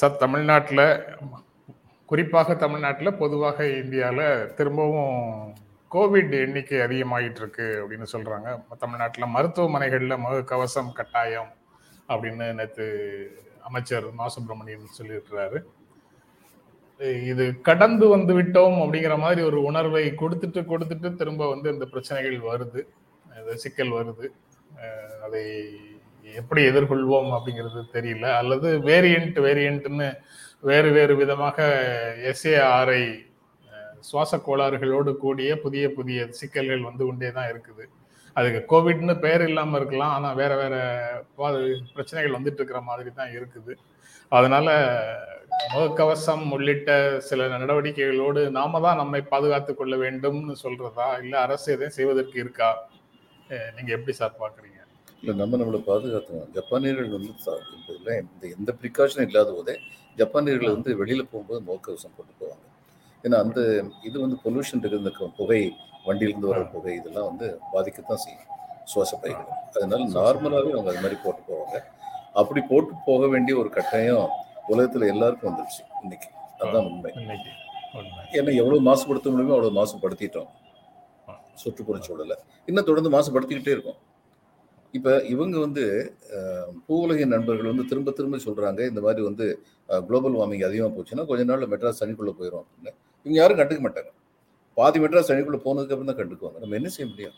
சத் தமிழ்நாட்டில் குறிப்பாக தமிழ்நாட்டில் பொதுவாக இந்தியாவில் திரும்பவும் கோவிட் எண்ணிக்கை அதிகமாகிட்டு இருக்கு அப்படின்னு சொல்கிறாங்க தமிழ்நாட்டில் மருத்துவமனைகளில் முகக்கவசம் கட்டாயம் அப்படின்னு நேற்று அமைச்சர் மா. சுப்பிரமணியன் சொல்லியிருக்கிறாரு. இது கடந்து வந்து விட்டோம் அப்படிங்கிற மாதிரி ஒரு உணர்வை கொடுத்துட்டு கொடுத்துட்டு திரும்ப வந்து இந்த பிரச்சனைகள் வருது. இந்த சிக்கல் வருது. அதை எப்படி எதிர்கொள்வோம் அப்படிங்கிறது தெரியல. அல்லது வேரியண்ட் வேரியண்ட்னு வேறு வேறு விதமாக எஸ்ஏஆர்ஐ சுவாச கோளாறுகளோடு கூடிய புதிய புதிய சிக்கல்கள் வந்து கொண்டே தான் இருக்குது. அதுக்கு கோவிட்னு பெயர் இல்லாமல் இருக்கலாம். ஆனால் வேற வேற பிரச்சனைகள் வந்துட்டு இருக்கிற மாதிரி தான் இருக்குது. அதனால முகக்கவசம் உள்ளிட்ட சில நடவடிக்கைகளோடு நாம தான் நம்மை பாதுகாத்துக் கொள்ள வேண்டும்னு சொல்றதா? இல்லை அரசு எதையும் செய்வதற்கு இருக்கா? நீங்க எப்படி சார் பாக்குறீங்க இல்லை நம்ம நம்மளை பாதுகாத்துக்கணும். ஜப்பானியர்கள் வந்து இந்த எந்த ப்ரிகாஷனும் இல்லாத போதே ஜப்பானியர்கள் வந்து வெளியில் போகும்போது முகக்கவசம் போட்டு போவாங்க. ஏன்னா அந்த இது வந்து பொல்யூஷன் க- புகை வண்டியிலிருந்து வர புகை இதெல்லாம் வந்து பாதிக்கத்தான் செய்யும். சுவாச பைகள் அதனால நார்மலாகவே அவங்க அது மாதிரி போட்டு போவாங்க. அப்படி போட்டு போக வேண்டிய ஒரு கட்டாயம் உலகத்தில் எல்லாருக்கும் வந்துருச்சு இன்னைக்கு. அதுதான் உண்மை. ஏன்னா எவ்வளவு மாசுபடுத்த முடியுமோ அவ்வளவு மாசுபடுத்திட்டோம். சுற்றுப்புறச் சூழலை. இன்னும் தொடர்ந்து மாசுபடுத்திக்கிட்டே இருக்கோம். இப்போ இவங்க வந்து அஹ், நண்பர்கள் வந்து திரும்ப திரும்ப சொல்றாங்க இந்த மாதிரி வந்து குளோபல் வார்மிங் அதிகமாக போச்சுன்னா கொஞ்ச நாள்ல மெட்ராஸ் தண்ணிக்குள்ள போயிடும் அப்படின்னு. இவங்க யாரும் கண்டுக்க மாட்டாங்க. பாதி மெட்ராஸ் தண்ணிக்குள்ள போனதுக்கு அப்புறம் தான் கண்டுக்குவாங்க. நம்ம என்ன செய்ய முடியும்?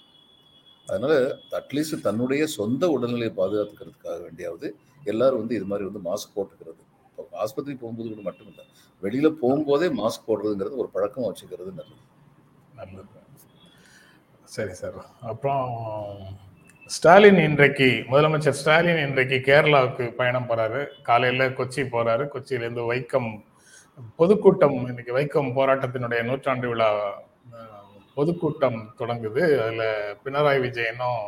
அதனால அட்லீஸ்ட் தன்னுடைய சொந்த உடல்நிலையை பாதுகாத்துக்கிறதுக்காக வேண்டியாவது எல்லாரும் வந்து இது மாதிரி வந்து மாஸ்க் போட்டுக்கிறது. இப்போ ஆஸ்பத்திரி போகும்போது கூட மட்டும் இல்லை வெளியில போகும்போதே மாஸ்க் போடுறதுங்கிறது ஒரு பழக்கம் வச்சுக்கிறது நல்லது. நல்லது. சரி சார். அப்புறம் ஸ்டாலின் இன்றைக்கு முதலமைச்சர் ஸ்டாலின் இன்றைக்கு கேரளாவுக்கு பயணம் போறாரு. காலையில கொச்சி போறாரு. கொச்சியிலேருந்து வைக்கம் பொதுக்கூட்டம் இன்னைக்கு வைக்கம் போராட்டத்தினுடைய நூற்றாண்டு விழா பொதுக்கூட்டம் தொடங்குது. அதுல பினராயி விஜயனும்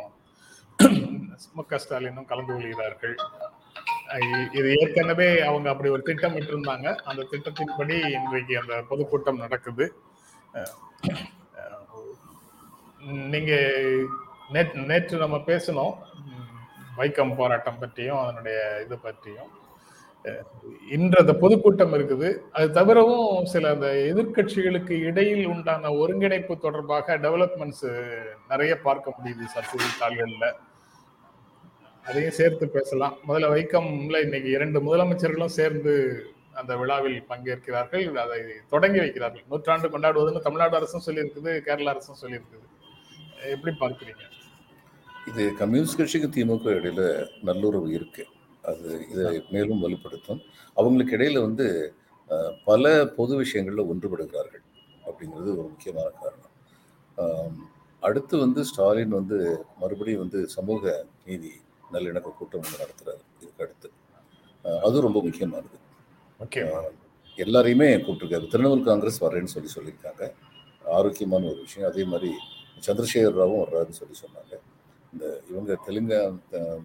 மு க ஸ்டாலினும் கலந்து கொள்கிறார்கள். இது ஏற்கனவே அவங்க அப்படி ஒரு திட்டம் இருந்தாங்க அந்த திட்டத்தின்படி இன்றைக்கு அந்த பொதுக்கூட்டம் நடக்குது. நீங்க நேற்று நேற்று நம்ம பேசணும் வைக்கம் போராட்டம் பற்றியும் அதனுடைய இது பற்றியும். இன்று அந்த பொதுக்கூட்டம் இருக்குது. அது தவிரவும் சில அந்த எதிர்க்கட்சிகளுக்கு இடையில் உண்டான ஒருங்கிணைப்பு தொடர்பாக டெவலப்மெண்ட்ஸ் நிறைய பார்க்க முடியுது சார் தாள்களில். அதையும் சேர்த்து பேசலாம். முதல்ல வைக்கம்ல இன்னைக்கு இரண்டு முதலமைச்சர்களும் சேர்ந்து அந்த விழாவில் பங்கேற்கிறார்கள். அதை தொடங்கி வைக்கிறார்கள். நூற்றாண்டு கொண்டாடுவதுன்னு தமிழ்நாடு அரசும் சொல்லியிருக்குது கேரளா அரசும் சொல்லியிருக்குது. எப்படி பார்க்கிறீங்க? இது கம்யூனிஸ்ட் கட்சிக்கு திமுக இடையில நல்லுறவு இருக்கு. அது இதை மேலும் வலுப்படுத்தும். அவங்களுக்கு இடையில வந்து பல பொது விஷயங்கள்ல ஒன்றுபடுகிறார்கள் அப்படிங்கிறது ஒரு முக்கியமான காரணம். அடுத்து வந்து ஸ்டாலின் வந்து மறுபடியும் வந்து சமூக நீதி நல்லிணக்க கூட்டம் ஒன்று நடத்துறாரு. இதுக்கு அடுத்து. அது ரொம்ப முக்கியமானது. முக்கியமா எல்லாரையுமே கூப்பிட்டுருக்காரு. திரிணாமுல் காங்கிரஸ் வர்றேன்னு சொல்லி சொல்லியிருக்காங்க. ஆரோக்கியமான ஒரு விஷயம். அதே மாதிரி சந்திரசேகர் ராவும் வர்றாருன்னு சொல்லி சொன்னாங்க. இந்த இவங்க தெலுங்கா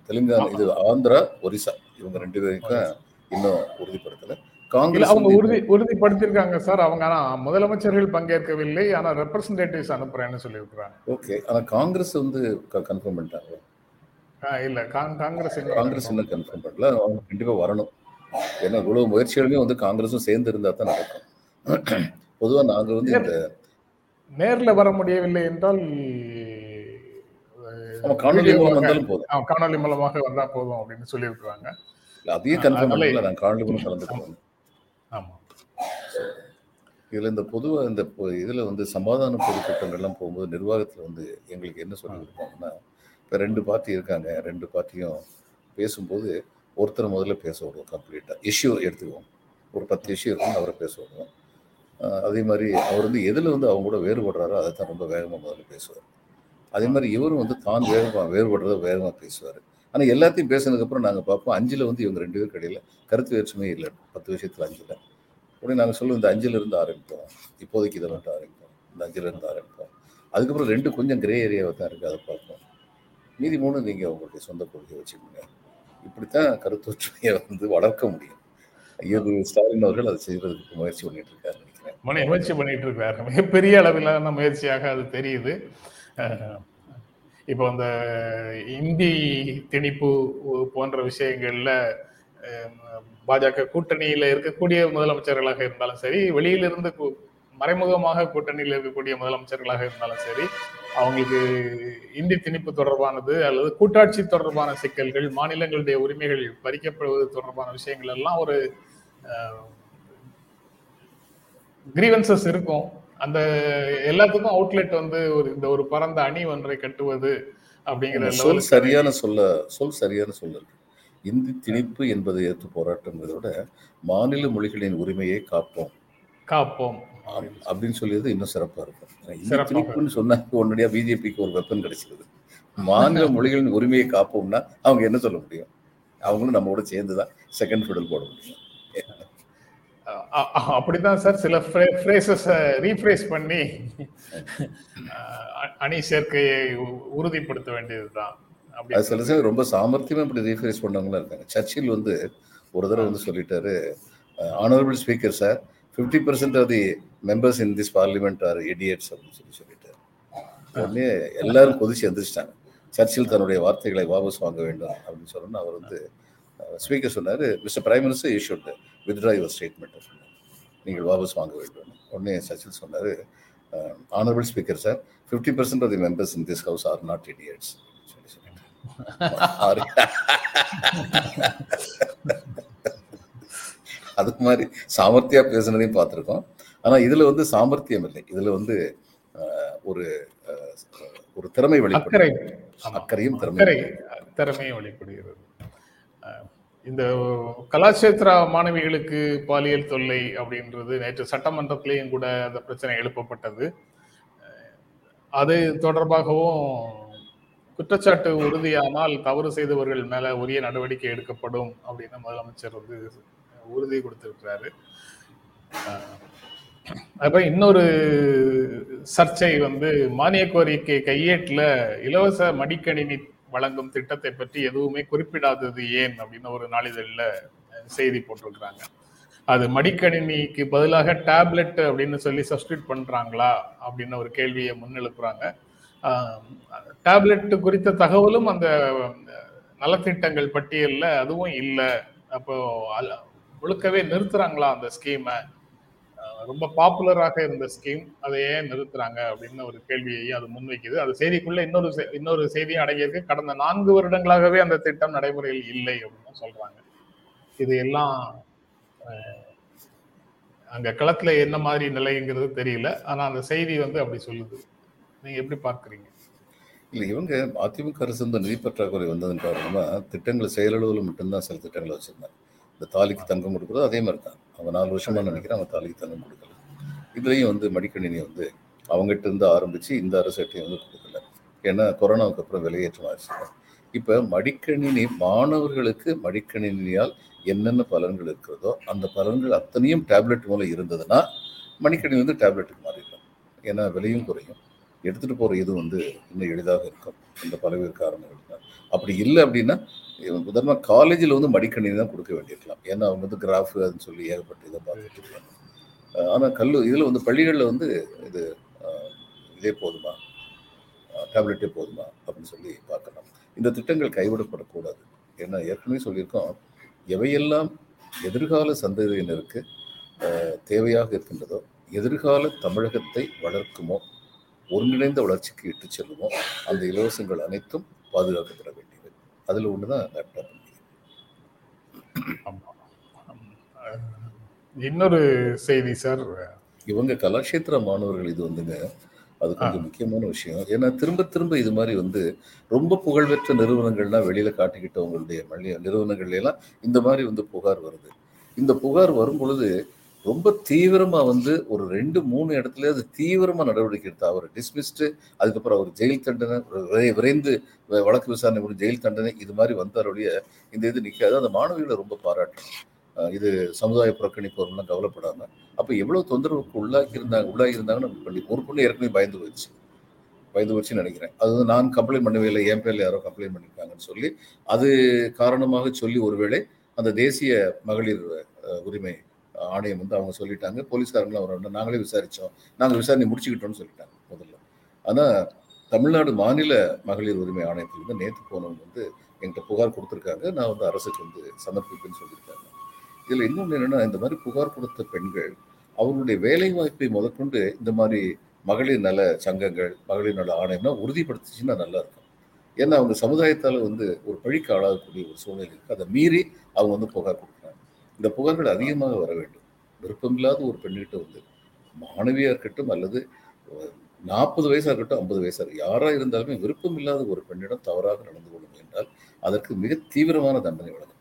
தெலுங்கானா இது ஆந்திரா ஒரிசா. இவங்க ரெண்டு பேருக்கும் இன்னும் உறுதிப்படுத்தல. காங்கிரஸ் அவங்க உறுதி உறுதிப்படுத்தியிருக்காங்க சார். அவங்க ஆனா முதலமைச்சர்கள் பங்கேற்கவில்லை. ஆனா ரெப்ரசன்டேட்டிவ்ஸ் அனுப்புறேன்னு சொல்லியிருக்கிறாங்க. ஓகே. ஆனா காங்கிரஸ் வந்து கன்ஃபார்ம் பண்ணிட்டாங்க இல்ல. காங்- காங்கிரஸ் காங்கிரஸ் இன்னும் கன்ஃபார்ம் பண்ணல. அவங்க கண்டிப்பா வரணும். ஏன்னா இவ்வளவு முயற்சிகளுமே வந்து காங்கிரஸும் சேர்ந்து இருந்தா தான் நடக்கும். பொதுவா நாங்க வந்து இந்த நேர்ல வர முடியவில்லை என்றால் காணொலி மூலமாக வந்தா போதும் அப்படின்னு சொல்லியிருக்கிறாங்க. இல்ல, அதையும் கன்ஃபார்ம் அதனால- பண்ணல நான் காணொலி மூலம் கலந்துக்கிறேன். ஆமா. இதுல இந்த பொதுவா இந்த இதுல வந்து சமாதான பொதுக்கூட்டங்கள்லாம் போகும்போது நிர்வாகத்துல வந்து எங்களுக்கு என்ன சொல்லி கொடுப்பாங்கன்னா இப்ப ரெண்டு பார்ட்டி இருக்காங்க ரெண்டு பார்ட்டியும் பேசும்போது ஒருத்தர் முதல்ல பேச விடுவோம் கம்ப்ளீட்டா இஷ்யூ எடுத்துக்குவோம். ஒரு பத்து இஷ்யூ இருக்கும் அவரை பேச விடுவோம். அதே மாதிரி அவர் வந்து எதில் வந்து அவங்க கூட வேறுபடுறாரோ அதை தான் ரொம்ப வேகமாக முதல்ல பேசுவார். அதே மாதிரி இவரும் வந்து தான் வேகமாக வேறுபடுறத வேகமாக பேசுவார். ஆனால் எல்லாத்தையும் பேசினதுக்கப்புறம் நாங்கள் பார்ப்போம். அஞ்சில் வந்து இவங்க ரெண்டு பேருக்கு இடையில கருத்து வேற்றுமையே இல்லை. பத்து விஷயத்தில் அஞ்சில். உடனே நாங்கள் சொல்லுவோம் இந்த அஞ்சிலிருந்து ஆரம்பிப்போம். இப்போதைக்கு இதில் ஆரம்பிப்போம். இந்த அஞ்சிலிருந்து ஆரம்பிப்போம். அதுக்கப்புறம் ரெண்டு கொஞ்சம் கிரே ஏரியாவை தான் இருக்குது அதை பார்ப்போம். மீதி மூணு நீங்கள் உங்களுடைய சொந்த கொள்கையை வச்சுக்கோங்க. இப்படித்தான் கருத்தொற்றுமையை வந்து வளர்க்க முடியும். ஐயோ ஸ்டாலின் அவர்கள் அதை செய்கிறதுக்கு முயற்சி பண்ணிட்டு இருக்காரு. நினைக்கிறேன் முனை முயற்சி பண்ணிட்டு இருக்காரு மிகப்பெரிய அளவிலான முயற்சியாக அது தெரியுது. இப்போ அந்த இந்தி திணிப்பு போன்ற விஷயங்கள்ல பாஜக கூட்டணியில இருக்கக்கூடிய முதலமைச்சர்களாக இருந்தாலும் சரி வெளியிலிருந்து மறைமுகமாக கூட்டணியில் இருக்கக்கூடிய முதலமைச்சர்களாக இருந்தாலும் சரி அவங்களுக்கு இந்தி திணிப்பு தொடர்பானது அல்லது கூட்டாட்சி தொடர்பான சிக்கல்கள் மாநிலங்களுடைய உரிமைகள் பறிக்கப்படுவது தொடர்பான விஷயங்கள் எல்லாம் ஒரு கிரீவன்சஸ் இருக்கும். அந்த எல்லாத்துக்கும் அவுட்லெட் வந்து ஒரு இந்த ஒரு பரந்த அணி ஒன்றை கட்டுவது அப்படிங்கிற சொல் சரியான சொல்ல சொல் சரியான சொல்ல இருக்கு. இந்தி திணிப்பு என்பதை ஏற்று போராட்டம்ங்கிறத விட மாநில மொழிகளின் உரிமையை காப்போம். காப்போம். அப்படின்னு சொல்லியது இன்னும் சிறப்பா இருக்கும். இந்தி. திணிப்புன்னு சொன்னா உடனடியா பிஜேபிக்கு ஒரு வெப்பன் கிடைச்சிருது. மாநில மொழிகளின் உரிமையை காப்போம்னா அவங்க என்ன சொல்ல முடியும்? அவங்களும் நம்மோட சேர்ந்துதான் செகண்ட் ஃபிடல் போட முடியும். அப்படிதான் சார். சில ஃப்ரேசஸ் ரீஃப்ரேஸ் பண்ணி அணி சேர்க்கையை உ- உறுதிப்படுத்த வேண்டியதுதான். அப்படி அது சில சமயம் ரொம்ப சாமர்த்தியமா இப்படி ரீஃப்ரேஸ் பண்ணவங்களாம் இருக்காங்க. சர்ச்சில் வந்து ஒரு தடவை வந்து சொல்லிட்டாரு honourable speaker sir fifty percent of the members in this parliament are idiots அப்படின்னு சொல்லி சொல்லிட்டாரு. உடனே எல்லாரும் கொதிச்சு எந்திரிச்சிட்டாங்க. சர்ச்சில் தன்னுடைய வார்த்தைகளை வாபஸ் வாங்க வேண்டும் அப்படின்னு சொன்னோன்னு அவர் வந்து ஸ்பீக்கர் சொன்னார் mister prime minister you should withdraw your statement நீங்கள் வாபஸ் வாங்க வேண்டும். உடனே சர்ச்சில் சொன்னாரு honourable speaker sir fifty percent of the members in this house are not idiots. அது மாதிரி சாமர்த்தியா பேசுனதையும் பார்த்துருக்கோம். ஆனா இதுல வந்து சாமர்த்தியம் இல்லை. இதுல வந்து ஒரு ஒரு திறமை வெளிப்படும். அக்கறையும் அக்கறை. திறமையும் வெளிப்படுகிறது. இந்த கலாச்சேத்ரா மாணவிகளுக்கு பாலியல் தொல்லை அப்படின்றது நேற்று சட்டமன்றத்திலேயும் கூட அந்த பிரச்சனை எழுப்பப்பட்டது. அது தொடர்பாகவும் குற்றச்சாட்டு உறுதியானால் தவறு செய்தவர்கள் மேல உரிய நடவடிக்கை எடுக்கப்படும் அப்படின்னு முதலமைச்சர் வந்து உறுதி கொடுத்திருக்கிறாரு. அப்புறம் இன்னொரு சர்ச்சை வந்து மானிய கோரிக்கை கையேட்டில் இலவச மடிக்கணினி வழங்கும் திட்டத்தை பற்றி எதுவுமே குறிப்பிடாதது ஏன் அப்படின்னு ஒரு நாளிதழில் செய்தி போட்டிருக்கிறாங்க. அது மடிக்கணினிக்கு பதிலாக டேப்லெட் அப்படின்னு சொல்லி சப்ஸ்டியூட் பண்ணுறாங்களா அப்படின்னு ஒரு கேள்வியை முன்னெழுப்புறாங்க. டேப்லெட் குறித்த தகவலும் அந்த நலத்திட்டங்கள் பட்டியலில் அதுவும் இல்லை. அப்போ முழுக்கவே நிறுத்துறாங்களா அந்த ஸ்கீமை? ரொம்ப பாப்புலராக இருந்த ஸ்கீம் அதை ஏன் நிறுத்துறாங்க அப்படின்னு ஒரு கேள்வியையும் அது முன்வைக்குது. அது செய்திக்குள்ள இன்னொரு இன்னொரு செய்தியும் அடங்கியிருக்கு. கடந்த நான்கு வருடங்களாகவே அந்த திட்டம் நடைமுறையில் இல்லை அப்படின்னு சொல்றாங்க. இது எல்லாம் அங்க களத்துல என்ன மாதிரி நிலைங்கிறது தெரியல. ஆனா அந்த செய்தி வந்து அப்படி சொல்லுது. நீங்க எப்படி பார்க்குறீங்க? இல்லை இவங்க அதிமுக அரசு இந்த நிதி பற்றாக்குறை வந்ததன் காரணமாக திட்டங்களை செயலளவில் மட்டும்தான் சில திட்டங்களை வச்சுருந்தாங்க. இந்த தாலிக்கு தங்கம் கொடுக்குறது அதே மாதிரி தான் அவங்க நாலு வருஷமா நினைக்கிறேன் அவங்க தாலிக்கு தங்கம் கொடுக்கல. இதுலயும் வந்து மடிக்கணினி வந்து அவங்ககிட்ட இருந்து ஆரம்பிச்சு இந்த அரசுகிட்டையும் வந்து கொடுக்கல. ஏன்னா கொரோனாவுக்கு அப்புறம் விலையேற்றம் ஆச்சு இப்போ மடிக்கணினி மாணவர்களுக்கு மடிக்கணினியால் என்னென்ன பலன்கள் இருக்கிறதோ அந்த பலன்கள் அத்தனையும் டேப்லெட் மூலம் இருந்ததுன்னா மடிக்கணினி வந்து டேப்லெட்டுக்கு மாறிடலாம். ஏன்னா விலையும் குறையும். எடுத்துட்டு போற இது வந்து இன்னும் எளிதாக இருக்கும். இந்த பல்வேறு காரணங்கள் அப்படி இல்லை அப்படின்னா உதாரணமாக காலேஜில் வந்து மடிக்கணினி தான் கொடுக்க வேண்டியிருக்கலாம். ஏன்னா அவங்க வந்து கிராஃப் அதுன்னு சொல்லி ஏகப்பட்ட இதை பார்த்துட்டு இருக்காங்க. ஆனால் கல்லு இதில் வந்து பள்ளிகளில் வந்து இது இதே போதுமா? டேப்லெட்டே போதுமா? அப்படின்னு சொல்லி பார்க்கலாம். இந்த திட்டங்கள் கைவிடப்படக்கூடாது. ஏன்னா ஏற்கனவே சொல்லியிருக்கோம் எவையெல்லாம் எதிர்கால சந்ததியினருக்கு தேவையாக இருக்கின்றதோ எதிர்கால தமிழகத்தை வளர்க்குமோ ஒருங்கிணைந்த வளர்ச்சிக்கு இட்டுச் செல்லுமோ அந்த இலவசங்கள் அனைத்தும் பாதுகாக்கப்பட வேண்டும். அதில் ஒன்று தான் லேப்டாப் இன்னொரு செய்தி சார். இவங்க கலாட்சேத்திர மாணவர்கள் இது வந்துங்க அது கொஞ்சம் முக்கியமான விஷயம். ஏன்னா திரும்ப திரும்ப இது மாதிரி வந்து ரொம்ப புகழ்பெற்ற நிறுவனங்கள்லாம் வெளியில காட்டிக்கிட்டவங்களுடைய மல்லிய நிறுவனங்கள்ல எல்லாம் இந்த மாதிரி வந்து புகார் வருது. இந்த புகார் வரும் பொழுது ரொம்ப தீவிரமாக வந்து ஒரு ரெண்டு மூணு இடத்துல அது தீவிரமாக நடவடிக்கை எடுத்தா அவர் டிஸ்மிஸ்டு அதுக்கப்புறம் அவர் ஜெயில் தண்டனை விரை- விரைந்து வழக்கு விசாரணை கூட ஜெயில் தண்டனை இது மாதிரி வந்தாருடைய இந்த இது நிற்காது அந்த மாணவிகளை ரொம்ப பாராட்டும் இது சமுதாய புறக்கணிப்பவர்கள்லாம் கவலைப்படாமல் கவலைப்படாம. எவ்வளோ எவ்வளவு தொந்தரவுக்கு உள்ளாக்கி இருந்தாங்க உள்ளாகி இருந்தாங்கன்னு பண்ணி ஒரு பொண்ணு ஏற்கனவே பயந்து போயிடுச்சு. பயந்து போச்சுன்னு நினைக்கிறேன். அது வந்து நான் கம்ப்ளைண்ட் பண்ணவே இல்லை என் பேரில் யாரோ கம்ப்ளைண்ட் பண்ணியிருக்காங்கன்னு சொல்லி அது காரணமாக சொல்லி ஒருவேளை அந்த தேசிய மகளிர் உரிமை ஆணையம் வந்து அவங்க சொல்லிட்டாங்க போலீஸ்காரங்களும் வர நாங்களே விசாரித்தோம் நாங்கள் விசாரணை முடிச்சுக்கிட்டோம்னு சொல்லிட்டாங்க முதல்ல. ஆனால் தமிழ்நாடு மாநில மகளிர் உரிமை ஆணையத்தில் வந்து நேற்று போனவங்க வந்து என்கிட்ட புகார் கொடுத்துருக்காங்க. நான் வந்து அரசுக்கு வந்து சமர்ப்பிப்பேன்னு சொல்லியிருக்காங்க. இதில் இன்னொன்று என்னென்னா இந்த மாதிரி புகார் கொடுத்த பெண்கள் அவர்களுடைய வேலை வாய்ப்பை முதற்கொண்டு இந்த மாதிரி மகளிர் நல சங்கங்கள் மகளிர் நல ஆணையம்னா உறுதிப்படுத்துச்சுன்னா நல்லா இருக்கும் ஏன்னா அவங்க சமுதாயத்தால் வந்து ஒரு பழிக்கு ஆளாகக்கூடிய ஒரு சூழ்நிலை இருக்குது அதை மீறி அவங்க வந்து புகார் கொடுக்குறாங்க இந்த புகார்கள் அதிகமாக வர வேண்டும். விருப்பமில்லாத ஒரு பெண்ணிட்ட வந்து மாணவியாக இருக்கட்டும் அல்லது நாற்பது வயசாக இருக்கட்டும் ஐம்பது வயசாக இருக்கட்டும் இருந்தாலுமே விருப்பம் இல்லாத ஒரு பெண்ணிடம் தவறாக நடந்து கொள்ளும் என்றால் அதற்கு மிக தீவிரமான தண்டனை வழங்கப்படும்.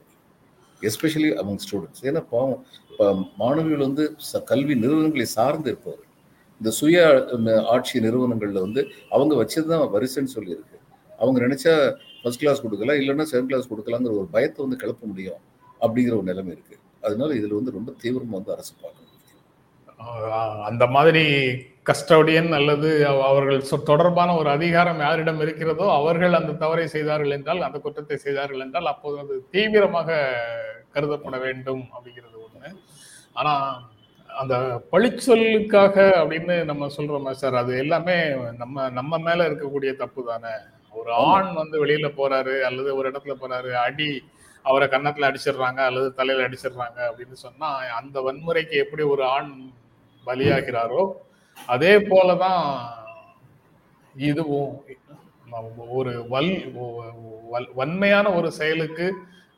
எஸ்பெஷலி அமங் ஸ்டூடெண்ட்ஸ் ஏன்னா பாவம் இப்போ மாணவிகள் வந்து ச- கல்வி நிறுவனங்களை சார்ந்து இருப்பவர்கள். இந்த சுய ஆட்சி நிறுவனங்களில் வந்து அவங்க வச்சது தான் வரிசைன்னு சொல்லியிருக்கு. அவங்க நினச்சா ஃபர்ஸ்ட் கிளாஸ் கொடுக்கலாம் இல்லைன்னா செகண்ட் கிளாஸ் கொடுக்கலாங்கிற ஒரு பயத்தை வந்து கிளப்ப முடியும் அப்படிங்கிற ஒரு நிலைமை இருக்குது அதனால இதுல வந்து ரொம்ப தீவிரமா வந்து அரசு பார்க்கணும். அந்த மாதிரி கஸ்டோடியன் அல்லது அவ- அவர்கள் தொடர்பான ஒரு அதிகாரம் யாரிடம் இருக்கிறதோ அவர்கள் அந்த தவறை செய்தார்கள் என்றால் அந்த குற்றத்தை செய்தார்கள் என்றால் அப்போது அது தீவிரமாக கருதப்பட வேண்டும் அப்படிங்கிறது ஒண்ணு. ஆனா அந்த பழிச்சொல்லுக்காக அப்படின்னு நம்ம சொல்றோமே சார் அது எல்லாமே நம்ம நம்ம மேல இருக்கக்கூடிய தப்பு தானே. ஒரு ஆண் வந்து வெளியில போறாரு அல்லது ஒரு இடத்துல போறாரு அடி அவரை கன்னத்துல அடிச்சிடுறாங்க அல்லது தலையில அடிச்சிடுறாங்க அப்படின்னு சொன்னா அந்த வன்முறைக்கு எப்படி ஒரு ஆண் பலியாகிறாரோ அதே போலதான் இதுவும் ஒரு வல் வன்மையான ஒரு செயலுக்கு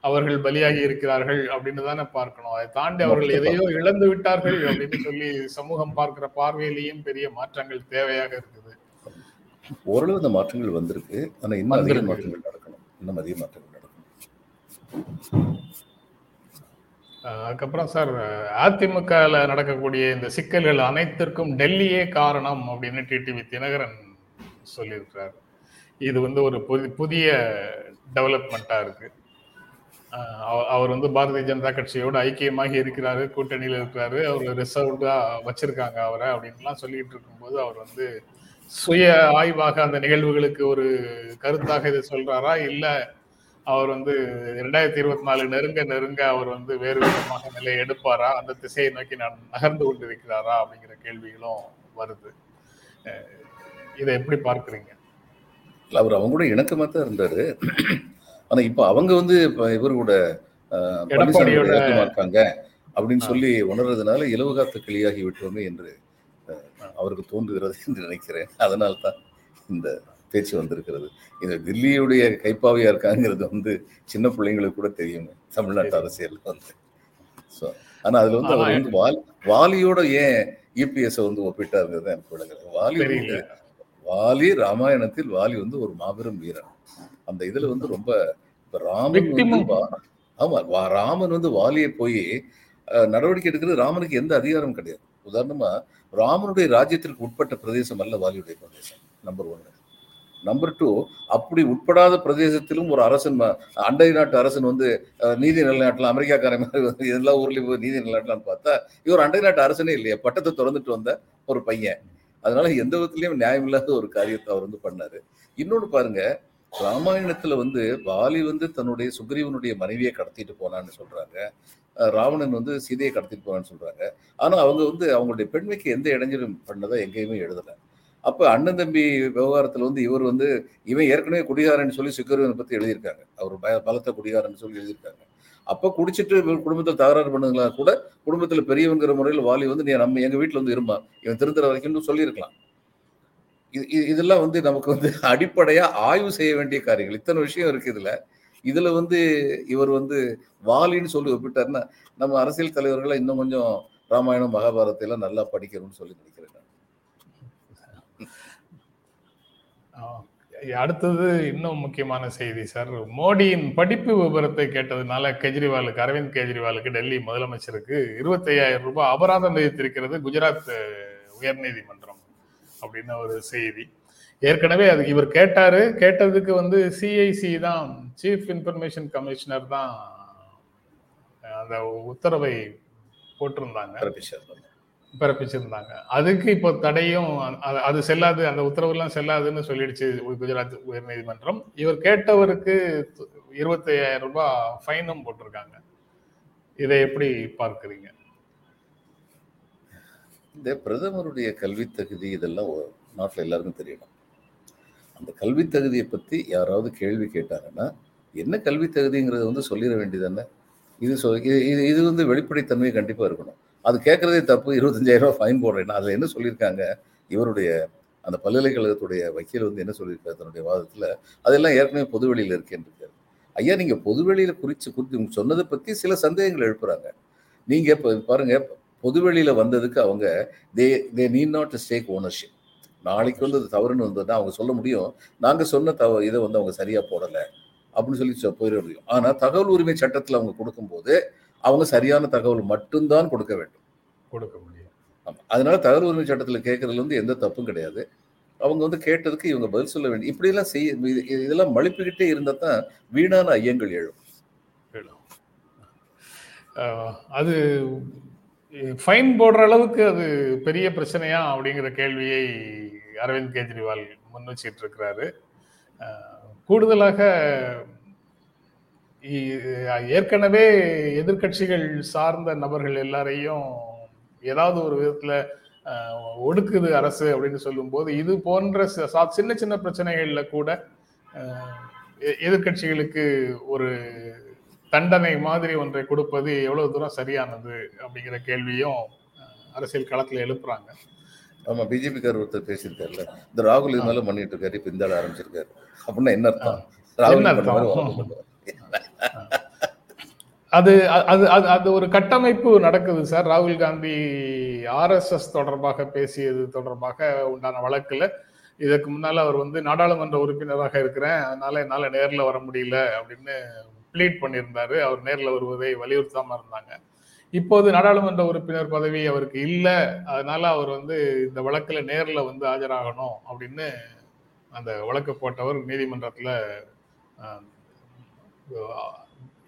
அவர்கள் பலியாகி இருக்கிறார்கள் அப்படின்னு தானே பார்க்கணும். அதை தாண்டி அவர்கள் எதையோ இழந்து விட்டார்கள் அப்படின்னு சொல்லி சமூகம் பார்க்கிற பார்வையிலேயும் பெரிய மாற்றங்கள் தேவையாக இருக்குது. ஓரளவு இந்த மாற்றங்கள் வந்திருக்கு. ஆனா இன்னும் அதிக. மாற்றங்கள் நடக்கணும். இன்னும் அதிக மாற்றங்கள் அதுக்கப்புறம் சார் அதிமுகவில் நடக்கக்கூடிய இந்த சிக்கல்கள் அனைத்திற்கும் டெல்லியே காரணம் அப்படின்னு டிடிவி தினகரன் சொல்லியிருக்கிறார். இது வந்து ஒரு புதி புதிய டெவலப்மெண்ட்டாக இருக்கு. அவ- அவர் வந்து பாரதிய ஜனதா கட்சியோட ஐக்கியமாகி இருக்கிறாரு கூட்டணியில் இருக்கிறாரு அவர் ரிசர்வ்டாக வச்சிருக்காங்க அவரை அப்படின்லாம் சொல்லிட்டு இருக்கும்போது அவர் வந்து சுய ஆய்வாக அந்த நிகழ்வுகளுக்கு ஒரு கருத்தாக இதை சொல்றாரா? இல்லை அவர் வந்து ரெண்டாயிரத்தி இருபத்தி நாலு நெருங்க நெருங்க அவர் வந்து வேறு விதமாக நிலை எடுப்பாரா? அந்த திசையை நோக்கி நான் நகர்ந்து கொண்டிருக்கிறாரா? அப்படிங்கிற கேள்விகளும் வருது. இதை எப்படி பார்க்கறீங்க? இல்ல அவர் அவங்க கூட இணக்கமா தான் இருந்தாரு. ஆனா இப்ப அவங்க வந்து இப்ப இவர் கூட அஹ், பழனிசாமி கூட எடப்பாடியோட- இணக்கமா இருக்காங்க அப்படின்னு சொல்லி உணர்றதுனால இலவகாத்த கிளியாகி விட்டோமே என்று அவருக்கு தோன்றுகிறது என்று நினைக்கிறேன். அதனால தான் இந்த பேச்சு வந்திருக்கிறது. இந்த தில்லியுடைய கைப்பாவையா இருக்காங்கிறது வந்து சின்ன பிள்ளைங்களுக்கு கூட தெரியும் தமிழ்நாட்டு அரசியல் வந்து. ஸோ ஆனா அதுல வந்து அவர் வந்து வாலி வாலியோட ஏன் இபிஎஸ் வந்து ஒப்பிட்டாருங்கிறது தான் எனக்கு விளங்குறது வாலி வாலி ராமாயணத்தில் வாலி வந்து ஒரு மாபெரும் வீரன் அந்த இதுல வந்து ரொம்ப ராமன் ஆமா ராமன் வந்து வாலியை போய் நடவடிக்கை எடுக்கிறது ராமனுக்கு எந்த அதிகாரமும் கிடையாது. உதாரணமா ராமனுடைய ராஜ்யத்திற்கு உட்பட்ட பிரதேசம் அல்ல வாலியுடைய பிரதேசம் நம்பர் ஒன் நம்பர் டூ அப்படி உட்படாத பிரதேசத்திலும் ஒரு அரசன் ம- அண்டை நாட்டு அரசன் வந்து நீதி நிலைநாட்டலாம் அமெரிக்காக்காரன் மாதிரி வந்து எல்லா ஊர்லயும் போய் நீதி நிலைநாட்டலாம்னு பார்த்தா இவர் அண்டை நாட்டு அரசனே இல்லையா பட்டத்தை திறந்துட்டு வந்த ஒரு பையன். அதனால எந்த விதத்திலயும் நியாயம் இல்லாத ஒரு காரியத்தை அவர் வந்து பண்ணாரு. இன்னொன்று பாருங்க ராமாயணத்துல வந்து பாலி வந்து தன்னுடைய சுக்ரீவனுடைய மனைவியை கடத்திட்டு போனான்னு சொல்றாங்க. ராவணன் வந்து சீதையை கடத்திட்டு போனான்னு சொல்றாங்க. ஆனா அவங்க வந்து அவங்களுடைய பெண்மைக்கு எந்த இடைஞ்சலும் பண்ணதா எங்கேயுமே எழுதலை. அப்போ அண்ணன் தம்பி விவகாரத்தில் வந்து இவர் வந்து இவன் ஏற்கனவே குடிகாரன்னு சொல்லி சுக்ரீவனை பற்றி எழுதியிருக்காங்க. அவர் ப- பலத்த குடிகாரன்னு சொல்லி எழுதியிருக்காங்க. அப்போ குடிச்சிட்டு குடும்பத்தில் தகராறு பண்ணுங்களா கூட குடும்பத்தில் பெரியவங்கிற முறையில் வாலி வந்து நீ நம்ம எங்கள் வீட்டில் வந்து இருமா இவன் திருந்துற வரைக்கும்னு சொல்லியிருக்கலாம். இது இது- இதெல்லாம் வந்து நமக்கு வந்து அடிப்படையாக ஆய்வு செய்ய வேண்டிய காரியங்கள். இத்தனை விஷயம் இருக்குது இதில். இதில் வந்து இவர் வந்து வாலின்னு சொல்லி ஒப்பிட்டாருன்னா நம்ம அரசியல் தலைவர்களை இன்னும் கொஞ்சம் ராமாயணம் மகாபாரத்தையெல்லாம் நல்லா படிக்கணும்னு சொல்லி நினைக்கிறேன் நான். ஆஹ் அடுத்தது இன்னும் முக்கியமான செய்தி சார். மோடியின் படிப்பு விவரத்தை கேட்டதுனால கெஜ்ரிவாலுக்கு அரவிந்த் கெஜ்ரிவாலுக்கு டெல்லி முதலமைச்சருக்கு இருபத்தையாயிரம் ரூபாய் அபராதம் விதித்திருக்கிறது குஜராத் உயர்நீதிமன்றம் அப்படின்னு ஒரு செய்தி. ஏற்கனவே அது இவர் கேட்டாரு. கேட்டதுக்கு வந்து சிஐசி தான் சீஃப் இன்ஃபர்மேஷன் கமிஷனர் தான் அந்த உத்தரவை போட்டிருந்தாங்க. பிறப்பிச்சிருந்தாங்க. அதுக்கு இப்போ தடையும் அது செல்லாது அந்த உத்தரவுலாம் செல்லாதுன்னு சொல்லிடுச்சு குஜராத் உயர்நீதிமன்றம். இவர் கேட்டவருக்கு இருபத்தி ஐயாயிரம் ரூபாய் ஃபைனும் போட்டிருக்காங்க. இதை எப்படி பார்க்குறீங்க? இந்த பிரதமருடைய கல்வி தகுதி இதெல்லாம் நாட்டில் எல்லாருக்கும் தெரியணும். அந்த கல்வி தகுதியை பற்றி யாராவது கேள்வி கேட்டாங்கன்னா என்ன கல்வி தகுதிங்கிறத வந்து சொல்லிட வேண்டியதானே இது சொ இது இது வந்து வெளிப்படைத்தன்மை கண்டிப்பாக இருக்கணும். அது கேட்குறதே தப்பு. இருபத்தஞ்சாயிரம் ரூபா ஃபைன் போடுறேன்னா அதில் என்ன சொல்லியிருக்காங்க? இவருடைய அந்த பல்கலைக்கழகத்துடைய வக்கீல் வந்து என்ன சொல்லியிருக்காரு? தன்னுடைய வாதத்தில் அதெல்லாம் ஏற்கனவே பொதுவெளியில் இருக்கேன்னு ஐயா நீங்கள் பொதுவெளியில் குறித்து குறித்து சொன்னதை பற்றி சில சந்தேகங்கள் எழுப்புறாங்க. நீங்கள் இப்போ பாருங்கள் பொதுவெளியில் வந்ததுக்கு அவங்க they they need not stake ownership நாளைக்கு வந்து அது தவறுன்னு வந்ததுன்னா அவங்க சொல்ல முடியும். நாங்கள் சொன்ன தவ இதை வந்து அவங்க சரியாக போடலை. அப்படின்னு சொல்லி போயிட முடியும். ஆனால் தகவல் உரிமை சட்டத்தில் அவங்க கொடுக்கும்போது அவங்க சரியான தகவல் மட்டும்தான் கொடுக்க வேண்டும். கொடுக்க முடியும் ஆமாம் அதனால தகவல் உரிமை சட்டத்தில் கேட்கறதுல வந்து எந்த தப்பும் கிடையாது. அவங்க வந்து கேட்டதுக்கு இவங்க பதில் சொல்ல வேண்டிய இப்படியெல்லாம் செய்ய இதெல்லாம் மழுப்பிக்கிட்டே இருந்தால் தான் வீணான ஐயங்கள் எழும். அது ஃபைன் போடுற அளவுக்கு அது பெரிய பிரச்சனையா அப்படிங்கிற கேள்வியை அரவிந்த் கெஜ்ரிவால் முன் வச்சிட்டு இருக்கிறாரு. கூடுதலாக ஏற்கனவே எதிர்கட்சிகள் சார்ந்த நபர்கள் எல்லாரையும் ஏதாவது ஒரு விதத்துல ஒடுக்குது அரசு அப்படின்னு சொல்லும்போது இது போன்ற சின்ன சின்ன பிரச்சனைகள்ல கூட எதிர்கட்சிகளுக்கு ஒரு தண்டனை மாதிரி ஒன்றை கொடுப்பது எவ்வளவு தூரம் சரியானது அப்படிங்கிற கேள்வியும் அரசியல் களத்துல எழுப்புறாங்க. ஆமா பிஜேபிக்கார் ஒருத்தர் பேசியிருக்காருல்ல. இந்த ராகுல் இது மேல பண்ணிட்டு இருக்காரு இப்ப இந்த ஆரம்பிச்சிருக்காரு. அப்படின்னா என்ன அர்த்தம்? ராகுல் அது அது அது அது ஒரு கட்டமைப்பு நடக்குது சார். ராகுல் காந்தி ஆர்எஸ்எஸ் தொடர்பாக பேசியது தொடர்பாக உண்டான வழக்கில். இதற்கு முன்னால் அவர் வந்து நாடாளுமன்ற உறுப்பினராக இருக்கிறேன் அதனால என்னால் நேரில் வர முடியல அப்படின்னு ப்ளீட் பண்ணியிருந்தாரு. அவர் நேரில் வருவதை வலியுறுத்தாமல் இருந்தாங்க. இப்போது நாடாளுமன்ற உறுப்பினர் பதவி அவருக்கு இல்லை அதனால அவர் வந்து இந்த வழக்கில் நேரில் வந்து ஆஜராகணும் அப்படின்னு அந்த வழக்கு போட்டவர் நீதிமன்றத்தில்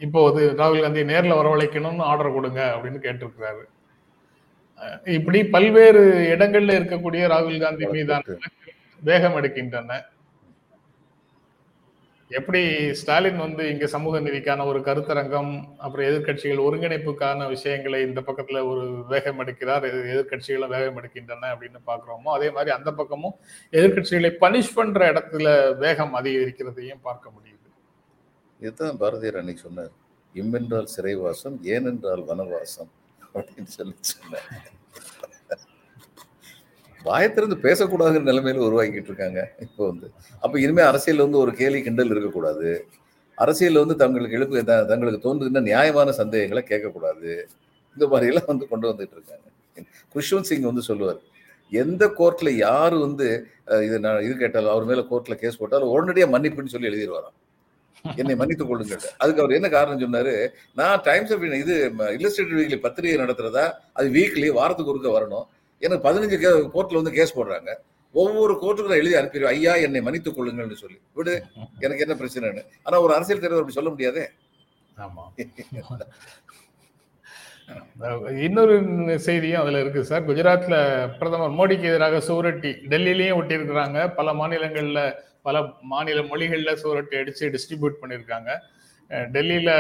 இப்போது ராகுல் காந்தி நேர்ல வரவழைக்கணும்னு ஆர்டர் கொடுங்க அப்படின்னு கேட்டிருக்கிறாரு. இப்படி பல்வேறு இடங்கள்ல இருக்கக்கூடிய ராகுல் காந்தி மீதான வேகம் எடுக்கின்றன. எப்படி ஸ்டாலின் வந்து இங்க சமூக நீதிக்கான ஒரு கருத்தரங்கம் அப்புறம் எதிர்கட்சிகள் ஒருங்கிணைப்புக்கான விஷயங்களை இந்த பக்கத்துல ஒரு வேகம் எடுக்கிறார் எதிர்கட்சிகளும் வேகம் எடுக்கின்றன அப்படின்னு பாக்குறோமோ அதே மாதிரி அந்த பக்கமும் எதிர்கட்சிகளை பனிஷ் பண்ற இடத்துல வேகம் அதிகரிக்கிறதையும் பார்க்க முடியுது. இதுதான் பாரதியார் அன்னைக்கு சொன்னார். இம்மென்றால் சிறைவாசம் ஏனென்றால் வனவாசம். அப்படின்னு சொல்லி சொன்னார். வாயத்திலிருந்து பேசக்கூடாதுங்கிற நிலைமையில உருவாக்கிட்டு இருக்காங்க இப்போ வந்து. அப்ப இனிமேல் அரசியல் வந்து ஒரு கேலி கிண்டல் இருக்கக்கூடாது. அரசியல் வந்து தங்களுக்கு எழுப்பு தங்களுக்கு தோன்றுகின்ற நியாயமான சந்தேகங்களை கேட்கக்கூடாது. இந்த மாதிரி எல்லாம் வந்து கொண்டு வந்துட்டு இருக்காங்க. குஷ்வந்த் சிங் வந்து சொல்லுவார் எந்த கோர்ட்ல யாரு வந்து இது நான் இது கேட்டாலும் அவர் மேல கோர்ட்ல கேஸ் போட்டாலும் உடனடியா மன்னிப்புன்னு சொல்லி எழுதிடுவாராம். என்னை மன்னித்துக் கொள்ளுங்க அதுக்கு அவர் என்ன காரணம் சொன்னாரு? நான் டைம்ஸ் ஆஃப் இது இல்லஸ்ட்ரேட்டிவ் வீக்லி பத்திரிகை நடத்துறதா? அது வீக்லி வாரத்துக்கு ஒருக்க வரணும். எனக்கு பதினஞ்சு கே கோர்ட்டில் வந்து கேஸ் போடுறாங்க. ஒவ்வொரு கோர்ட்டுக்கும் எழுதி அனுப்பிடுவேன் ஐயா என்னை மன்னித்துக் கொள்ளுங்கள்னு சொல்லி. விடு எனக்கு என்ன பிரச்சனைன்னு. ஆனா ஒரு அரசியல் தலைவர் அப்படி சொல்ல முடியாதே? ஆமா. இன்னொரு செய்தியும் அதுல இருக்கு சார் குஜராத்ல பிரதமர் மோடிக்கு எதிராக சுவரொட்டி டெல்லியிலயும் ஒட்டி இருக்கிறாங்க பல மாநிலங்கள்ல பல மாநில மொழிகளில் சுவரொட்டி அடித்து டிஸ்ட்ரிபியூட் பண்ணியிருக்காங்க. டெல்லியில்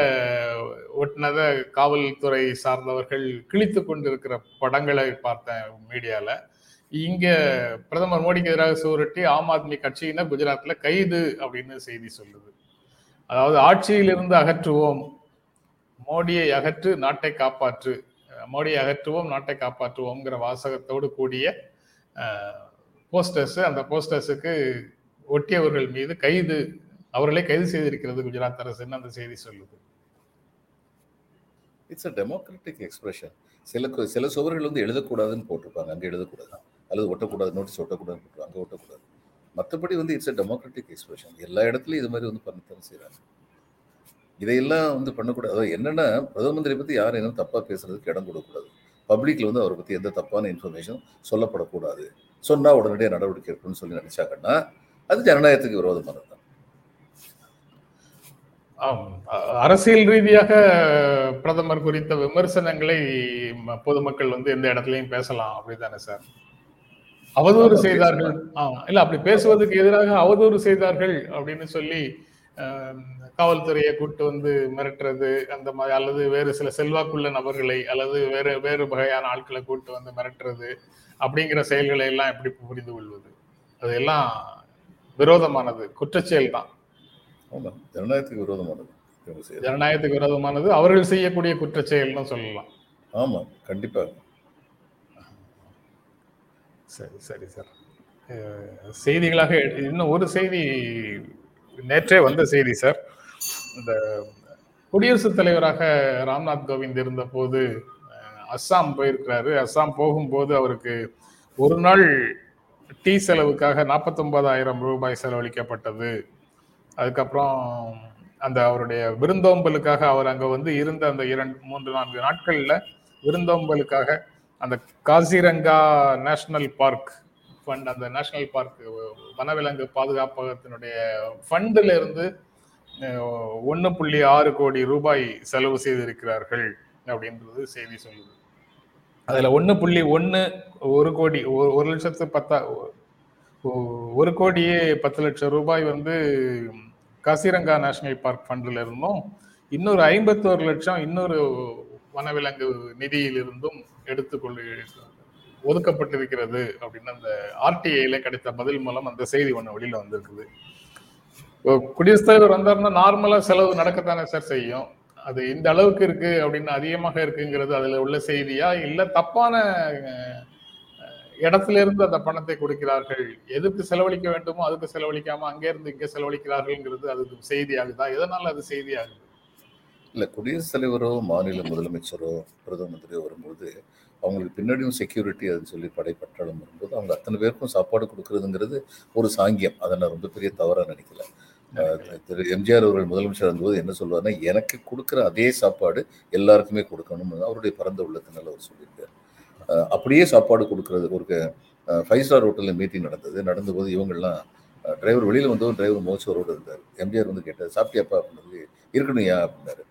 ஒட்டுனத காவல்துறை சார்ந்தவர்கள் கிழித்து கொண்டிருக்கிற படங்களை பார்த்தேன் மீடியாவில் இங்கே பிரதமர் மோடிக்கு எதிராக சுவரொட்டி ஆம் ஆத்மி கட்சியினர் குஜராத்தில் கைது அப்படின்னு செய்தி சொல்லுது. அதாவது ஆட்சியிலிருந்து அகற்றுவோம் மோடியை அகற்று நாட்டை காப்பாற்று மோடியை அகற்றுவோம் நாட்டை காப்பாற்றுவோம்ங்கிற வாசகத்தோடு கூடிய போஸ்டர்ஸ் அந்த போஸ்டர்ஸுக்கு ஒட்டியவர்கள் மீது கைது அவர்களே கைது செய்திருக்கிறது குஜராத் அரசுன்னு அந்த செய்தி சொல்லுது. இட்ஸ் அ டெமோக்ராட்டிக் எக்ஸ்பிரஷன் சில சில சுவர்கள் வந்து எழுதக்கூடாதுன்னு போட்டிருப்பாங்க. அங்கே எழுதக்கூடாது அல்லது ஒட்டக்கூடாது நோட்டீஸ் ஒட்டக்கூடாதுன்னு போட்டுருவாங்க. அங்கே ஒட்டக்கூடாது. மற்றபடி வந்து இட்ஸ் அ டெமோக்ராட்டிக் எக்ஸ்பிரஷன் எல்லா இடத்துலையும் இது மாதிரி வந்து பண்ணத்தான் செய்கிறாங்க இதையெல்லாம் வந்து பண்ணக்கூடாது. அதாவது என்னென்னா பிரதம மந்திரி பற்றி யாரும் என்ன தப்பாக பேசுறதுக்கு இடம் கொடுக்கக்கூடாது. பப்ளிக்ல வந்து அவரை பற்றி எந்த தப்பான இன்ஃபர்மேஷன் சொல்லப்படக்கூடாது. சொன்னால் உடனடியாக நடவடிக்கை எடுக்கணும்னு சொல்லி நினச்சாங்கன்னா அது ஜனநாயகத்துக்கு விரோதமானது அரசியல் ரீதியாக பிரதமர் குறித்த விமர்சனங்களை பொதுமக்கள் வந்து எந்த இடத்துலயும் பேசலாம் அப்படிதானே சார்? அவதூறு செய்தார்கள். இல்ல அப்படி பேசுவதற்கு எதிராக அவதூறு செய்தார்கள் அப்படின்னு சொல்லி காவல்துறையை கூட்டு வந்து மிரட்டுறது அந்த மாதிரி அல்லது வேறு சில செல்வாக்குள்ள நபர்களை அல்லது வேறு வேறு வகையான ஆட்களை கூட்டு வந்து மிரட்டுறது அப்படிங்கிற செயல்களை எல்லாம் எப்படி புரிந்து கொள்வது? அதெல்லாம் விரோதமானது குற்றச்செயல் தான் ஜனநாயகத்துக்கு விரோதமானது. ஜனநாயகத்துக்கு விரோதமானது அவர்கள் செய்யக்கூடிய குற்றச்செயல்னு சொல்லலாம். ஆமாம் கண்டிப்பாக சரி சரி சார். செய்திகளாக இன்னும் ஒரு செய்தி நேற்றே வந்த செய்தி சார். இந்த குடியரசுத் தலைவராக ராம்நாத் கோவிந்த் இருந்த போது அஹ், அஸ்ஸாம் போயிருக்கிறாரு. அஸ்ஸாம் போகும்போது அவருக்கு ஒரு நாள் டீ செலவுக்காக நாற்பத்தொன்பதாயிரம் ரூபாய் செலவழிக்கப்பட்டது. அதுக்கப்புறம் அந்த அவருடைய விருந்தோம்பலுக்காக அவர் அங்கே வந்து இருந்த அந்த இரண்டு மூன்று நான்கு நாட்களில் விருந்தோம்பலுக்காக அந்த காசிரங்கா நேஷனல் பார்க் ஃபண்ட் அந்த நேஷனல் பார்க் வனவிலங்கு பாதுகாப்பகத்தினுடைய ஃபண்டில் இருந்து ஒன்று புள்ளி ஆறு கோடி ரூபாய் செலவு செய்திருக்கிறார்கள் அப்படின்றது செய்தி சொல்லுது. அதுல ஒன்று புள்ளி ஒன்று ஒரு கோடி ஒரு ஒரு லட்சத்து பத்தா ஒரு கோடியே பத்து லட்சம் ரூபாய் வந்து காசிரங்கா நேஷனல் பார்க் ஃபண்டில் இருந்தும் இன்னொரு ஐம்பத்தோரு லட்சம் இன்னொரு வனவிலங்கு நிதியிலிருந்தும் எடுத்துக்கொள்ள ஒதுக்கப்பட்டிருக்கிறது அப்படின்னு அந்த ஆர்டிஐல கிடைத்த பதில் மூலம் அந்த செய்தி ஒன்று வெளியில வந்திருக்குது. குடியரசுத் தலைவர் வந்தாருன்னா நார்மலா செலவு நடக்கத்தானே சார் செய்யும்? அது இந்த அளவுக்கு இருக்கு அப்படின்னு அதிகமாக இருக்குங்கிறது அதுல உள்ள செய்தியா? இல்ல தப்பான இடத்துல இருந்து அந்த பணத்தை கொடுக்கிறார்கள். எதுக்கு செலவழிக்க வேண்டுமோ அதுக்கு செலவழிக்காம அங்கே இருந்து இங்கே செலவழிக்கிறார்கள்ங்கிறது அது செய்தியாகுதா? எதனால அது செய்தியாகுது? இல்லை குடியரசுத் தலைவரோ மாநில முதலமைச்சரோ பிரதம மந்திரியோ வரும்போது அவங்களுக்கு பின்னாடியும் செக்யூரிட்டி அதுன்னு சொல்லி படைப்பட்டாலும் வரும்போது அவங்க அத்தனை பேருக்கும் சாப்பாடு கொடுக்கறதுங்கிறது ஒரு சாங்கியம். அதை நான் ரொம்ப பெரிய தவறாக நினைக்கல. திரு எம்ஜிஆர் அவர்கள் முதலமைச்சர் இருந்தபோது என்ன சொல்வார்னா எனக்கு கொடுக்குற அதே சாப்பாடு எல்லாருக்குமே கொடுக்கணும்னு அவருடைய பரந்த உள்ளத்தினால அவர் சொல்லியிருக்கார். அப்படியே சாப்பாடு கொடுக்கறது ஒரு ஃபைவ் ஸ்டார் ஹோட்டலில் மீட்டிங் நடந்தது. நடந்தபோது இவங்கெல்லாம் டிரைவர் வெளியில் வந்தவங்க டிரைவர் மோச்சவரோடு இருந்தார். எம்ஜிஆர் வந்து கேட்டார் சாப்பிட்டியாப்பா அப்படின்னது இருக்கணும்யா அப்படின்னாரு.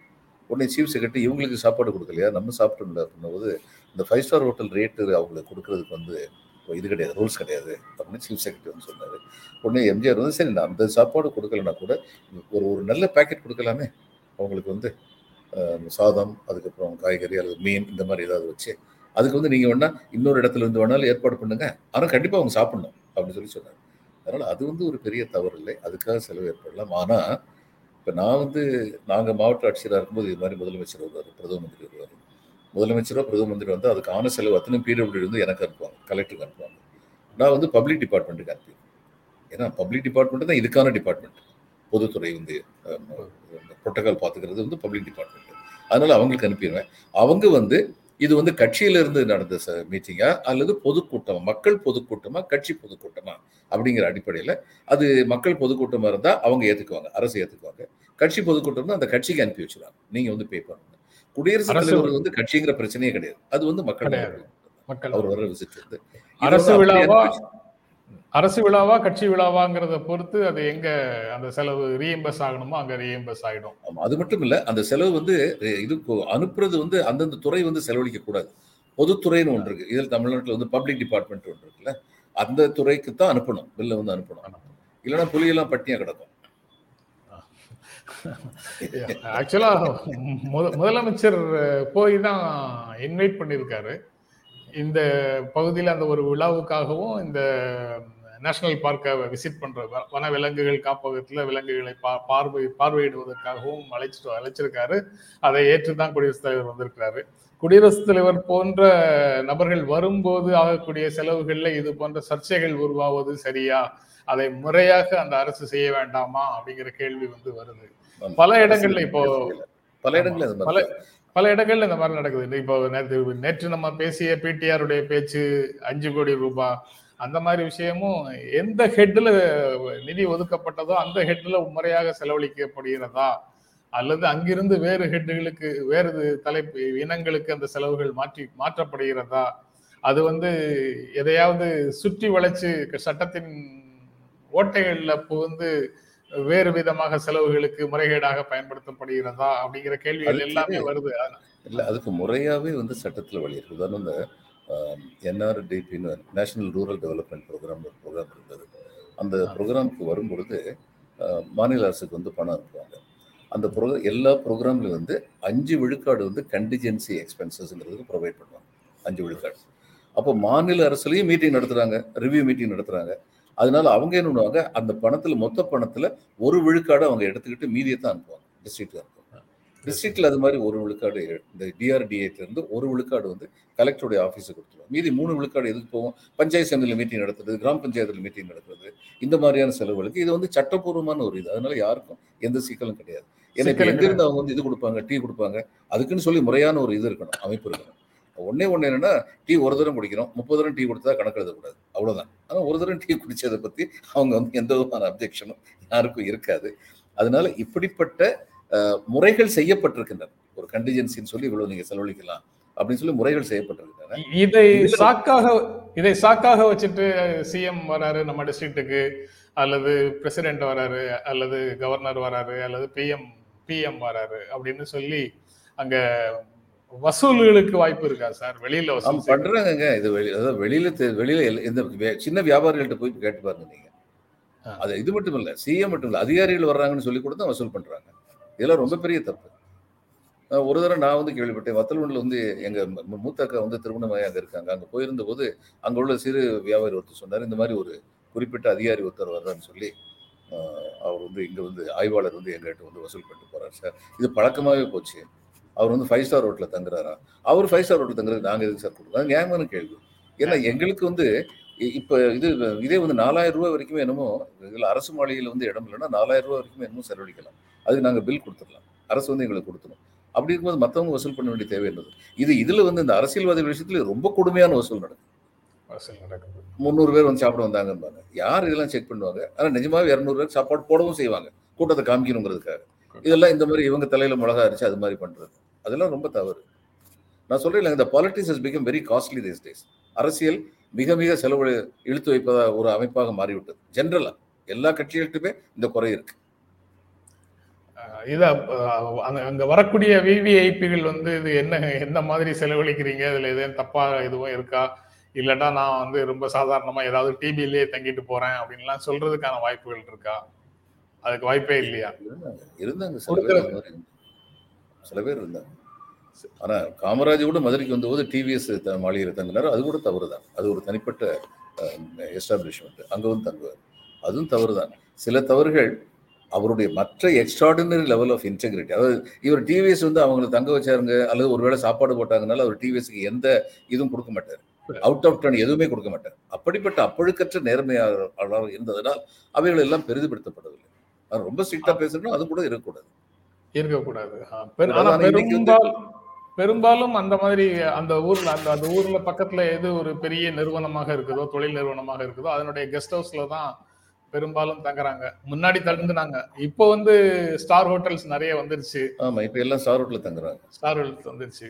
உடனே சீஃப் செக்ரட்டரி இவங்களுக்கு சாப்பாடு கொடுக்கலையா? நம்ம சாப்பிட்டோம்ல. அப்படின்னபோது இந்த ஃபைவ் ஸ்டார் ஹோட்டல் ரேட்டு அவங்களுக்கு கொடுக்கறதுக்கு வந்து இது கிடையாது ரூல்ஸ் கிடையாது. அப்படின்னு சீஃப் செக்ரட்டரி வந்து சொன்னார். உடனே எம்ஜிஆர் வந்து சரி நான் அந்த சாப்பாடு கொடுக்கலனா கூட ஒரு ஒரு நல்ல பேக்கெட் கொடுக்கலாமே. அவங்களுக்கு வந்து சாதம் அதுக்கப்புறம் காய்கறி அல்லது மீன் இந்த மாதிரி ஏதாவது வச்சு அதுக்கு வந்து நீங்கள் வேணால் இன்னொரு இடத்துல இருந்து வேணாலும் ஏற்பாடு பண்ணுங்க. ஆனால் கண்டிப்பாக அவங்க சாப்பிடணும் அப்படின்னு சொல்லி சொன்னார். அதனால் அது வந்து ஒரு பெரிய தவறு இல்லை. அதுக்காக செலவு ஏற்படலாம். ஆனால் இப்போ நான் வந்து நாங்கள் மாவட்ட ஆட்சியராக இருக்கும்போது இது மாதிரி முதலமைச்சர் வருவார் பிரதம மந்திரி வருவார். முதலமைச்சரோ பிரதம மந்திரி வந்து அதுக்கான செலவு அத்தனை பிடபிள்யூடி வந்து எனக்கு அனுப்புவாங்க கலெக்டருக்கு அனுப்புவாங்க. நான் வந்து பப்ளிக் டிபார்ட்மெண்ட்டுக்கு அனுப்பிடுவேன் ஏன்னா பப்ளிக் டிபார்ட்மெண்ட் தான் இதுக்கான டிபார்ட்மெண்ட் பொதுத்துறை வந்து புரோட்டோகால் பார்த்துக்கிறது வந்து பப்ளிக் டிபார்ட்மெண்ட் அதனால அவங்களுக்கு அனுப்பிடுவேன். அவங்க வந்து இது வந்து கட்சியிலிருந்து நடந்த நடந்த மீட்டிங்கா அல்லது பொதுக்கூட்டம் மக்கள் பொதுக்கூட்டமா கட்சி பொதுக்கூட்டமா அப்படிங்கிற அடிப்படையில் அது மக்கள் பொதுக்கூட்டமாக இருந்தால் அவங்க ஏற்றுக்குவாங்க அரசு ஏற்றுக்குவாங்க கட்சி பொதுக்கூட்டம்னா அந்த கட்சிக்கு அனுப்பி வச்சுருவாங்க. நீங்கள் வந்து பே பண்ணணும். குடியரசுத் தலைவர் வந்து கட்சிங்கிற பிரச்சனையே கிடையாது. அது வந்து மக்கள். மக்கள் அவர் வர விசிட் வந்து அரசு விழாவா? அரசு விழாவா கட்சி விழாவாங்கிறத பொறுத்து அது எங்க அந்த செலவு ரீஎம்பஸ் ஆகணுமோ அங்க ரீஎம்பஸ் ஆயிடும். ஆமா, அது மட்டும் இல்ல அந்த செலவு வந்து இது அனுப்புறது வந்து அந்தந்த துறை வந்து செலவழிக்க கூடாது. பொதுத்துறைன்னு ஒன்று இருக்கு. இதில் தமிழ்நாட்டில் வந்து பப்ளிக் டிபார்ட்மெண்ட் ஒன்று இருக்குல்ல அந்த துறைக்கு தான் அனுப்பணும் பில்லை வந்து அனுப்பணும். இல்லைன்னா புலியெல்லாம் பட்டினியா கிடக்கும். ஆக்சுவலா முதலமைச்சர் போய் தான் இன்வைட் பண்ணியிருக்காரு இந்த பகுதியில் அந்த ஒரு விழாவுக்காகவும் இந்த நேஷனல் பார்க்கை விசிட் பண்ற வன விலங்குகள் காப்பகத்துல விலங்குகளை பா பார்வை பார்வையிடுவதற்காகவும் அழைச்சிட்டு அழைச்சிருக்காரு. அதை ஏற்று தான் குடியரசுத் தலைவர் வந்திருக்கிறாரு. குடியரசுத் தலைவர் போன்ற நபர்கள் வரும்போது ஆகக்கூடிய செலவுகளில் இது போன்ற சர்ச்சைகள் உருவாவது சரியா? அதை முறையாக அந்த அரசு செய்ய வேண்டாமா? அப்படிங்கிற கேள்வி வந்து வருது. பல இடங்கள்ல இப்போ பல இடங்கள்ல பல பல இடங்கள்ல இந்த மாதிரி நடக்குது. இப்போ நேற்று நேற்று நம்ம பேசிய பிடிஆருடைய பேச்சு அஞ்சு கோடி ரூபாய் அந்த மாதிரி விஷயமும் எந்த ஹெட்ல நிதி ஒதுக்கப்பட்டதோ அந்த ஹெட்ல முறையாக செலவழிக்கப்படுகிறதா? அல்லது அங்கிருந்து வேறு ஹெட்டுகளுக்கு வேறு தலைப்பு இனங்களுக்கு அந்த செலவுகள் மாற்றி மாற்றப்படுகிறதா? அது வந்து எதையாவது சுற்றி வளைச்சு சட்டத்தின் ஓட்டைகள்ல புகுந்து வேறு விதமாக செலவுகளுக்கு முறைகேடாக பயன்படுத்தப்படுகிறதா அப்படிங்கிற கேள்விகள் எல்லாமே வருது. இல்லை அதுக்கு முறையாகவே வந்து சட்டத்தில் வழி உதாரணம் இந்த என்ஆர்டிபின்னு நேஷனல் ரூரல் டெவலப்மெண்ட் ப்ரோக்ராம் ஒரு ப்ரோக்ராம் இருந்தது. அந்த ப்ரோக்ராமுக்கு வரும்பொழுது மாநில அரசுக்கு வந்து பணம் அனுப்புவாங்க. அந்த ப்ரோக்ராம் எல்லா ப்ரோக்ராம்லையும் வந்து அஞ்சு விழுக்காடு வந்து கண்டிஜென்சி எக்ஸ்பென்சஸ்ங்கிறதுக்கு ப்ரொவைட் பண்ணுவாங்க. அஞ்சு விழுக்காடு. அப்போ மாநில அரசுலையும் மீட்டிங் நடத்துறாங்க ரிவ்யூ மீட்டிங் நடத்துறாங்க. அதனால அவங்க என்ன பண்ணுவாங்க அந்த பணத்துல மொத்த பணத்துல ஒரு விழுக்காடு அவங்க எடுத்துக்கிட்டு மீதியை தான் அனுப்புவாங்க. டிஸ்ட்ரிக்ட் அனுப்புவாங்க. டிஸ்ட்ரிக்ட்ல அது மாதிரி ஒரு விழுக்காடு இந்த டிஆர்டிஏல இருந்து ஒரு விழுக்காடு வந்து கலெக்டருடைய ஆஃபீஸுக்கு கொடுத்துருவோம் மீதி மூணு விழுக்காடு எதுக்கு போவோம் பஞ்சாயத்து சங்கத்தில் மீட்டிங் நடத்துறது கிராம பஞ்சாயத்தில் மீட்டிங் நடத்துறது இந்த மாதிரியான செலவுகளுக்கு. இது வந்து சட்டப்பூர்வமான ஒரு இது. அதனால யாருக்கும் எந்த சிக்கலும் கிடையாது. ஏன்னா எங்கிருந்து அவங்க வந்து இது கொடுப்பாங்க டீ கொடுப்பாங்க அதுக்குன்னு சொல்லி முறையான ஒரு இது இருக்கணும் அமைப்பு இருக்கணும். ஒண்ணே ஒண்ணு என்னன்னா டீ ஒரு தரம் குடிக்கிறோம். முப்பது தரம் டீ கொடுத்தா கணக்கு எழுதக்கூடாது. அவ்வளவுதான். ஆனா ஒரு தரம் டீ குடிச்சதை பத்தி அவங்க வந்து எந்த விதமான அப்ஜெக்ஷனும் யாருக்கும் இருக்காது. அதனால இப்படிப்பட்ட முறைகள் செய்யப்பட்டிருக்கின்றன. ஒரு கண்டிஜென்சின்னு சொல்லி இவ்வளவு நீங்க செலவழிக்கலாம் அப்படின்னு சொல்லி முறைகள் செய்யப்பட்டிருக்கின்றன. இதை சாக்காக இதை சாக்காக வச்சுட்டு சிஎம் வராரு நம்ம டிஸ்ட்ரிக்ட்டுக்கு அல்லது பிரசிடென்ட் வராரு அல்லது கவர்னர் வராரு அல்லது பிஎம் பிஎம் வராரு அப்படின்னு சொல்லி அங்க வசூல்களுக்கு வாய்ப்பு இருக்கா சார்? வெளியில வசூல்? பண்றாங்கங்க. இது அதாவது வெளியில வெளியில இந்த சின்ன வியாபாரிகள்ட்ட போய் கேட்டு பாருங்க நீங்க. அது இது மட்டும் இல்ல சிஎம் மட்டும் இல்ல அதிகாரிகள் வர்றாங்கன்னு சொல்லி கூட தான் வசூல் பண்றாங்க. இதெல்லாம் ரொம்ப பெரிய தப்பு. ஒரு தடவை நான் வந்து கேள்விப்பட்டேன் வத்தலூர்ல வந்து எங்க மூத்த அக்கா வந்து திருமணமாகி அங்க இருக்காங்க. அங்க போயிருந்த போது அங்க உள்ள சிறு வியாபாரி ஒருத்தர் சொன்னார் இந்த மாதிரி ஒரு குறிப்பிட்ட அதிகாரி ஒருத்தர் வர்றான்னு சொல்லி அவர் வந்து இங்க வந்து ஆய்வாளர் வந்து எங்ககிட்ட வந்து வசூல் பண்ணிட்டு போறாரு சார். இது பழக்கமாவே போச்சு. அவர் வந்து ஃபைவ் ஸ்டார் ஹோட்டலில் தங்குறாரா? அவர் ஃபைவ் ஸ்டார் ஹோட்டல் தங்குறது நாங்கள் எதுக்கு சார் கொடுக்குறோம் நியாயமான கேள்வி. ஏன்னா எங்களுக்கு வந்து இப்ப இது இதே வந்து நாலாயிரம் ரூபாய் வரைக்குமே என்னமோ இதில் அரசு மாளிகையில் வந்து இடம் இல்லைன்னா நாலாயிரம் ரூபாய் வரைக்கும் என்னமோ செலவழிக்கலாம். அதுக்கு நாங்கள் பில் கொடுத்துடலாம். அரசு வந்து எங்களுக்கு கொடுத்துரும். அப்படி இருக்கும்போது மற்றவங்க வசூல் பண்ண வேண்டிய தேவை என்னது? இது இதுல வந்து இந்த அரசியல்வாதி விஷயத்துல ரொம்ப கொடுமையான வசூல் நடக்கும் முந்நூறு பேர் வந்து சாப்பிட வந்தாங்கம்பாங்க. யார் இதெல்லாம் செக் பண்ணுவாங்க? ஆனா நிஜமாவே இரநூறு பேர் சாப்பாடு போடவும் செய்வாங்க. கூட்டத்தை காமிக்கணுங்கிறதுக்காக. இதெல்லாம் இந்த மாதிரி இவங்க தலையில மிளகா அரிச்சு அது மாதிரி பண்றது. அதெல்லாம் ரொம்ப தவறு. நான் சொல்றேன் இந்த politics has become very costly these days அரசியல் மிக மிக செலவு இழுத்து வைப்பதா ஒரு அமைப்பாக மாறிவிட்டது. ஜென்ரலா எல்லா கட்சிகள்கிட்டுமே இந்த குறை இருக்கு. இத அங்க வரக்கூடிய விவிஐபிகள் வந்து இது என்ன எந்த மாதிரி செலவழிக்கிறீங்க? இதுல எதுவும் தப்பா எதுவும் இருக்கா? இல்லட்டா நான் வந்து ரொம்ப சாதாரணமா ஏதாவது டிபிலேயே தங்கிட்டு போறேன் அப்படின்லாம் சொல்றதுக்கான வாய்ப்புகள் இருக்கா? அதுக்கு வாய்ப்பே இல்லையா? இருந்தாங்க இருந்தாங்க சில பேர் இருந்தாங்க. சில பேர் இருந்தாங்க. ஆனா காமராஜ் கூட மதுரைக்கு வந்தபோது டிவிஎஸ் மாளிகையில் தங்கினார். அது கூட தவறு தான் அது ஒரு தனிப்பட்ட எஸ்டாப்ளிஷ்மெண்ட் அங்க வந்து தங்குவார். அதுவும் தவறு தான் சில தவறுகள் அவருடைய மற்ற எக்ஸ்ட்ராடினரி லெவல் ஆஃப் இன்டெகிரிட்டி அதாவது இவர் டிவிஎஸ் வந்து அவங்களை தங்க வச்சாருங்க அல்லது ஒருவேளை சாப்பாடு போட்டாங்கனால அவர் டிவிஎஸ்க்கு எந்த இதுவும் கொடுக்க மாட்டார். அவுட் ஆஃப் டர்ன் எதுவுமே கொடுக்க மாட்டார். அப்படிப்பட்ட அப்பழுக்கற்ற நேர்மையாளர் இருந்ததனால் அவைகள் எல்லாம் பெரிதுபடுத்தப்படவில்லை. அது ரொம்ப ஸ்ட்ரிக்டா பேசணும் அது கூட இருக்கக்கூடாது. இருக்கக்கூடாது. ஆனா பெரும்பாலும் பெரும்பாலும் அந்த மாதிரி அந்த ஊர்ல அந்த அந்த ஊர்ல பக்கத்துல எது ஒரு பெரிய நிறுவனமாக இருக்குதோ தொழில் நிறுவனமாக இருக்குதோ அதனுடைய கெஸ்ட் ஹவுஸ்ல தான் பெரும்பாலும் தங்குறாங்க. முன்னாடி தங்குனாங்க. இப்போ வந்து ஸ்டார் ஹோட்டல்ஸ் நிறைய வந்துருச்சு. ஆமா இப்ப எல்லாம் ஸ்டார் ஹோட்டல்ல தங்குறாங்க. ஸ்டார் ஹோட்டல்ஸ் வந்துருச்சு.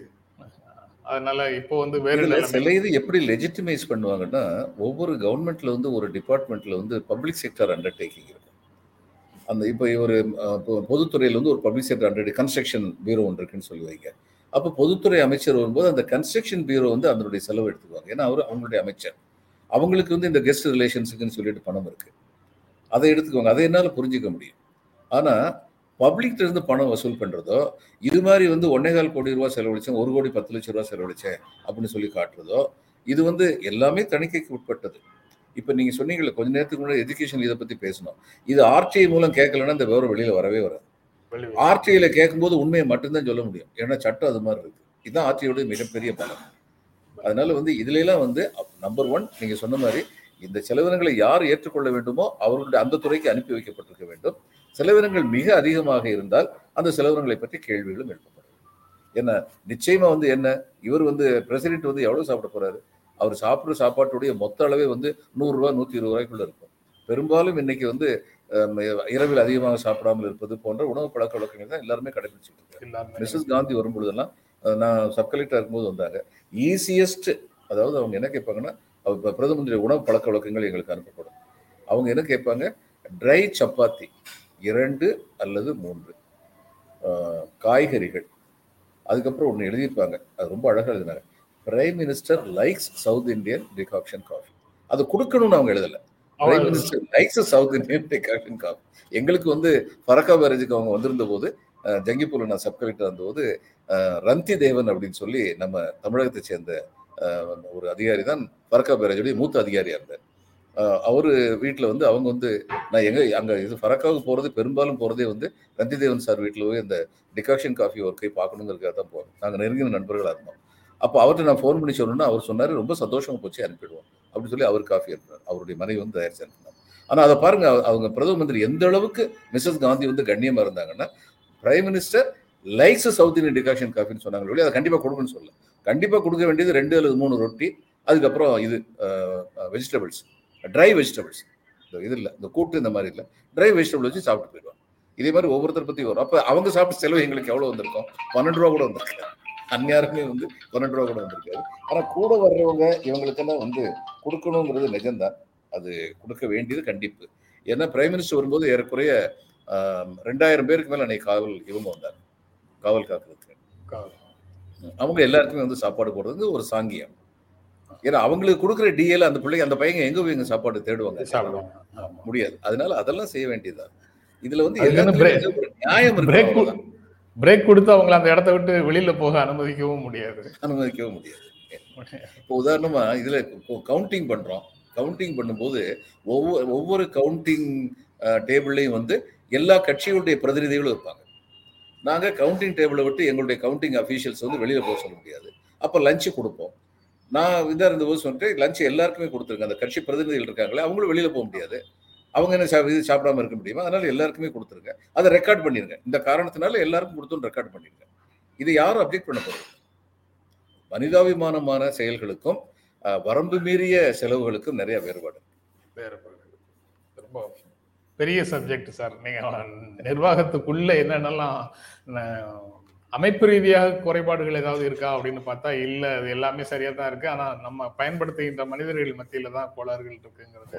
அதனால இப்போ வந்து வேற. சில இது எப்படி லெஜிட்டிமைஸ் பண்ணுவாங்கன்னா ஒவ்வொரு கவர்மெண்ட்ல வந்து ஒரு டிபார்ட்மெண்ட்ல வந்து பப்ளிக் செக்டர் அண்டர்டேக்கிங் இருக்கும் அந்த இப்போ ஒரு பொதுத்துறையில் வந்து ஒரு public sector under construction bureau ஒன்று இருக்குன்னு சொல்லி வைங்க. அப்போ பொதுத்துறை அமைச்சர் வரும்போது அந்த கன்ஸ்ட்ரக்ஷன் பியூரோ வந்து அதனுடைய செலவு எடுத்துக்குவாங்க ஏன்னா அவர் அவங்களுடைய அமைச்சர். அவங்களுக்கு வந்து இந்த கெஸ்ட் ரிலேஷன்ஸுக்குன்னு சொல்லிட்டு பணம் இருக்கு. அதை எடுத்துக்குவாங்க. அதை என்னால் புரிஞ்சுக்க முடியும். ஆனா பப்ளிக்ல இருந்து பணம் வசூல் பண்றதோ இது மாதிரி வந்து ஒன்னேகால் கோடி ரூபா செலவழிச்சேன் ஒரு கோடி பத்து லட்சம் ரூபா செலவழிச்சேன் அப்படின்னு சொல்லி காட்டுறதோ இது வந்து எல்லாமே தணிக்கைக்கு உட்பட்டது. இப்போ நீங்க சொன்னீங்கல்ல கொஞ்ச நேரத்துக்கு முன்னாடி எஜுகேஷன் இதை பத்தி பேசணும். இது ஆர்டிஐ மூலம் கேட்கலன்னா இந்த விவரம் வெளியில வரவே வராது. ஆர்டிஐல கேட்கும்போது உண்மையை மட்டும்தான் சொல்ல முடியும். ஏன்னா சட்டம் அது மாதிரி இருக்கு. இதுதான் ஆர்டிஐயோட மிகப்பெரிய பலம். அதனால வந்து இதுல எல்லாம் வந்து நம்பர் ஒன் நீங்க சொன்ன மாதிரி இந்த செலவினங்களை யார் ஏற்றுக்கொள்ள வேண்டுமோ அவர்களுடைய அந்த துறைக்கு அனுப்பி வைக்கப்பட்டிருக்க வேண்டும். செலவினங்கள் மிக அதிகமாக இருந்தால் அந்த செலவினங்களை பற்றி கேள்விகளும் எழுப்பப்படும். என்ன நிச்சயமா வந்து என்ன இவர் வந்து பிரசிடென்ட் வந்து எவ்வளவு சாப்பிட போறாரு? அவர் சாப்பிட்ற சாப்பாட்டுடைய மொத்த அளவே வந்து நூறுரூவா நூற்றி இருபது ரூபாய்க்குள்ள இருக்கும். பெரும்பாலும் இன்னைக்கு வந்து இரவில் அதிகமாக சாப்பிடாமல் இருப்பது போன்ற உணவு பழக்க வழக்கங்கள் தான் எல்லாருமே கடைபிடிச்சிட்டு இருக்காங்க. மிஸ்ஸஸ் காந்தி வரும்பொழுதெல்லாம் நான் சப் கலெக்டர் இருக்கும்போது வந்தாங்க. ஈஸியஸ்ட் அதாவது அவங்க என்ன கேட்பாங்கன்னா அவ- இப்ப பிரதம மந்திரி உணவு பழக்க வழக்கங்கள் எங்களுக்கு அனுப்பப்படும். அவங்க என்ன கேட்பாங்க ட்ரை சப்பாத்தி இரண்டு அல்லது மூன்று. காய்கறிகள். அதுக்கப்புறம் ஒன்று எழுதியிருப்பாங்க. அது ரொம்ப அழகாக எழுதினாங்க. Prime minister likes South Indian decoction coffee அது கொடுக்கணும்னு அவங்க எழுதல. Prime minister likes South Indian decoction coffee எங்களுக்கு வந்து பரக்கா பேரேஜுக்கு அவங்க வந்திருந்த போது ஜங்கிப்பூர்ல நான் சப் கலெக்டர் இருந்தபோது ரந்தி தேவன் அப்படின்னு சொல்லி நம்ம தமிழகத்தை சேர்ந்த ஒரு அதிகாரி தான் பரக்கா பேரேஜுடைய மூத்த அதிகாரியா இருந்தார். அவரு வீட்டில் வந்து அவங்க வந்து நான் எங்க அங்க இது ஃபரக்காவுக்கு போறது பெரும்பாலும் போறதே வந்து ரந்தி தேவன் சார் வீட்டில் போய் இந்த டிகாக்ஷன் காஃபி ஒர்க்கை பார்க்கணுங்கிறதுக்காக தான் போறோம் நாங்கள் நெருங்கின நண்பர்களாக இருந்தோம் அப்போ அவர்கிட்ட நான் ஃபோன் பண்ணி சொல்லணும்னு அவர் சொன்னார் ரொம்ப சந்தோஷமாக போச்சு அனுப்பிடுவோம். அப்படின்னு சொல்லி அவர் காஃபி அனுப்பினார் அவருடைய மனைவி வந்து தயாரிச்சு அனுப்பினார் ஆனால் அதை பாருங்க அவங்க பிரதம மந்திரி எந்த அளவுக்கு மிஸ்ஸஸ் காந்தி வந்து கண்ணியமாக இருந்தாங்கன்னா prime minister likes South Indian decoction காஃபின்னு சொன்னாங்க அதை கண்டிப்பாக கொடுக்குன்னு சொல்லல. கண்டிப்பாக கொடுக்க வேண்டியது ரெண்டு அல்லது மூணு ரொட்டி அதுக்கப்புறம் இது வெஜிடபிள்ஸ் ட்ரை வெஜிடபிள்ஸ் இது இல்லை இந்த கூட்டு இந்த மாதிரி இல்லை. ட்ரை வெஜிடபிள் வச்சு சாப்பிட்டு போயிடுவாங்க. இதே மாதிரி ஒவ்வொருத்தர் பற்றி வரும். அப்போ அவங்க சாப்பிட்ட செலவு எங்களுக்கு எவ்வளோ வந்திருக்கும்? பன்னெண்டு ரூபா கூட வந்திருக்கு அந்நியாருமே வந்து பன்னெண்டு ரூபா கூட வந்திருக்காது ஆனால் கூட வர்றவங்க இவங்களுக்கெல்லாம் வந்து கொடுக்கணுங்கிறது நிஜம்தான். அது கொடுக்க வேண்டியது கண்டிப்பு. ஏன்னா பிரைம் மினிஸ்டர் வரும்போது ஏறக்குறைய ரெண்டாயிரம் பேருக்கு மேல அன்னைக்கு காவல் இவங்க வந்தாங்க. காவல் காக்கிறதுக்கு. அவங்க எல்லாருக்குமே வந்து சாப்பாடு போடுறது ஒரு சாங்கியம். ஏன்னா அவங்களுக்கு கொடுக்குற டிஎல் அந்த பிள்ளைங்க அந்த பையங்க எங்க போய் இங்க சாப்பாடு தேடுவாங்க. முடியாது. அதனால அதெல்லாம் செய்ய வேண்டியதா இதுல வந்து நியாயம் இருக்கு பிரேக் கொடுத்து அவங்கள அந்த இடத்த விட்டு வெளியில போக அனுமதிக்கவும் முடியாது. அனுமதிக்கவும் முடியாது. இப்போ உதாரணமா இதுல கவுண்டிங் பண்றோம். கவுண்டிங் பண்ணும்போது ஒவ்வொரு ஒவ்வொரு கவுண்டிங் டேபிள்லையும் வந்து எல்லா கட்சிகளுடைய பிரதிநிதிகளும் இருப்பாங்க. நாங்கள் கவுண்டிங் டேபிளை விட்டு எங்களுடைய கவுண்டிங் அஃபீஷியல்ஸ் வந்து வெளியில் போக சொல்ல முடியாது. அப்போ லஞ்சு கொடுப்போம். நான் இதாக இருந்தபோது சொல்லிட்டு லஞ்சு எல்லாருக்குமே கொடுத்துருக்கேன் அந்த கட்சி பிரதிநிதிகள் இருக்காங்களே அவங்களும் வெளியில் போக முடியாது. அவங்க என்ன இது சாப்பிடாம இருக்க முடியுமா? அதனால எல்லாருக்குமே கொடுத்துருங்க. அதை ரெக்கார்ட் பண்ணிருங்க. இந்த காரணத்தினால எல்லாருக்கும் கொடுத்துன்னு ரெக்கார்ட் பண்ணிருங்க. இது யாரும் அப்டேட் பண்ண போறது மனிதாபிமானமான செயல்களுக்கும் வரம்பு மீறிய செலவுகளுக்கும் நிறைய வேறுபாடு வேறுபாடு ரொம்ப பெரிய சப்ஜெக்ட் சார் நீங்க நிர்வாகத்துக்குள்ள என்னென்னலாம் அமைப்பு ரீதியாக குறைபாடுகள் ஏதாவது இருக்கா அப்படின்னு பார்த்தா இல்ல அது எல்லாமே சரியா தான் இருக்கு. ஆனா நம்ம பயன்படுத்துகின்ற மனிதர்கள் மத்தியில தான் கோளாறுகள் இருக்குங்கிறத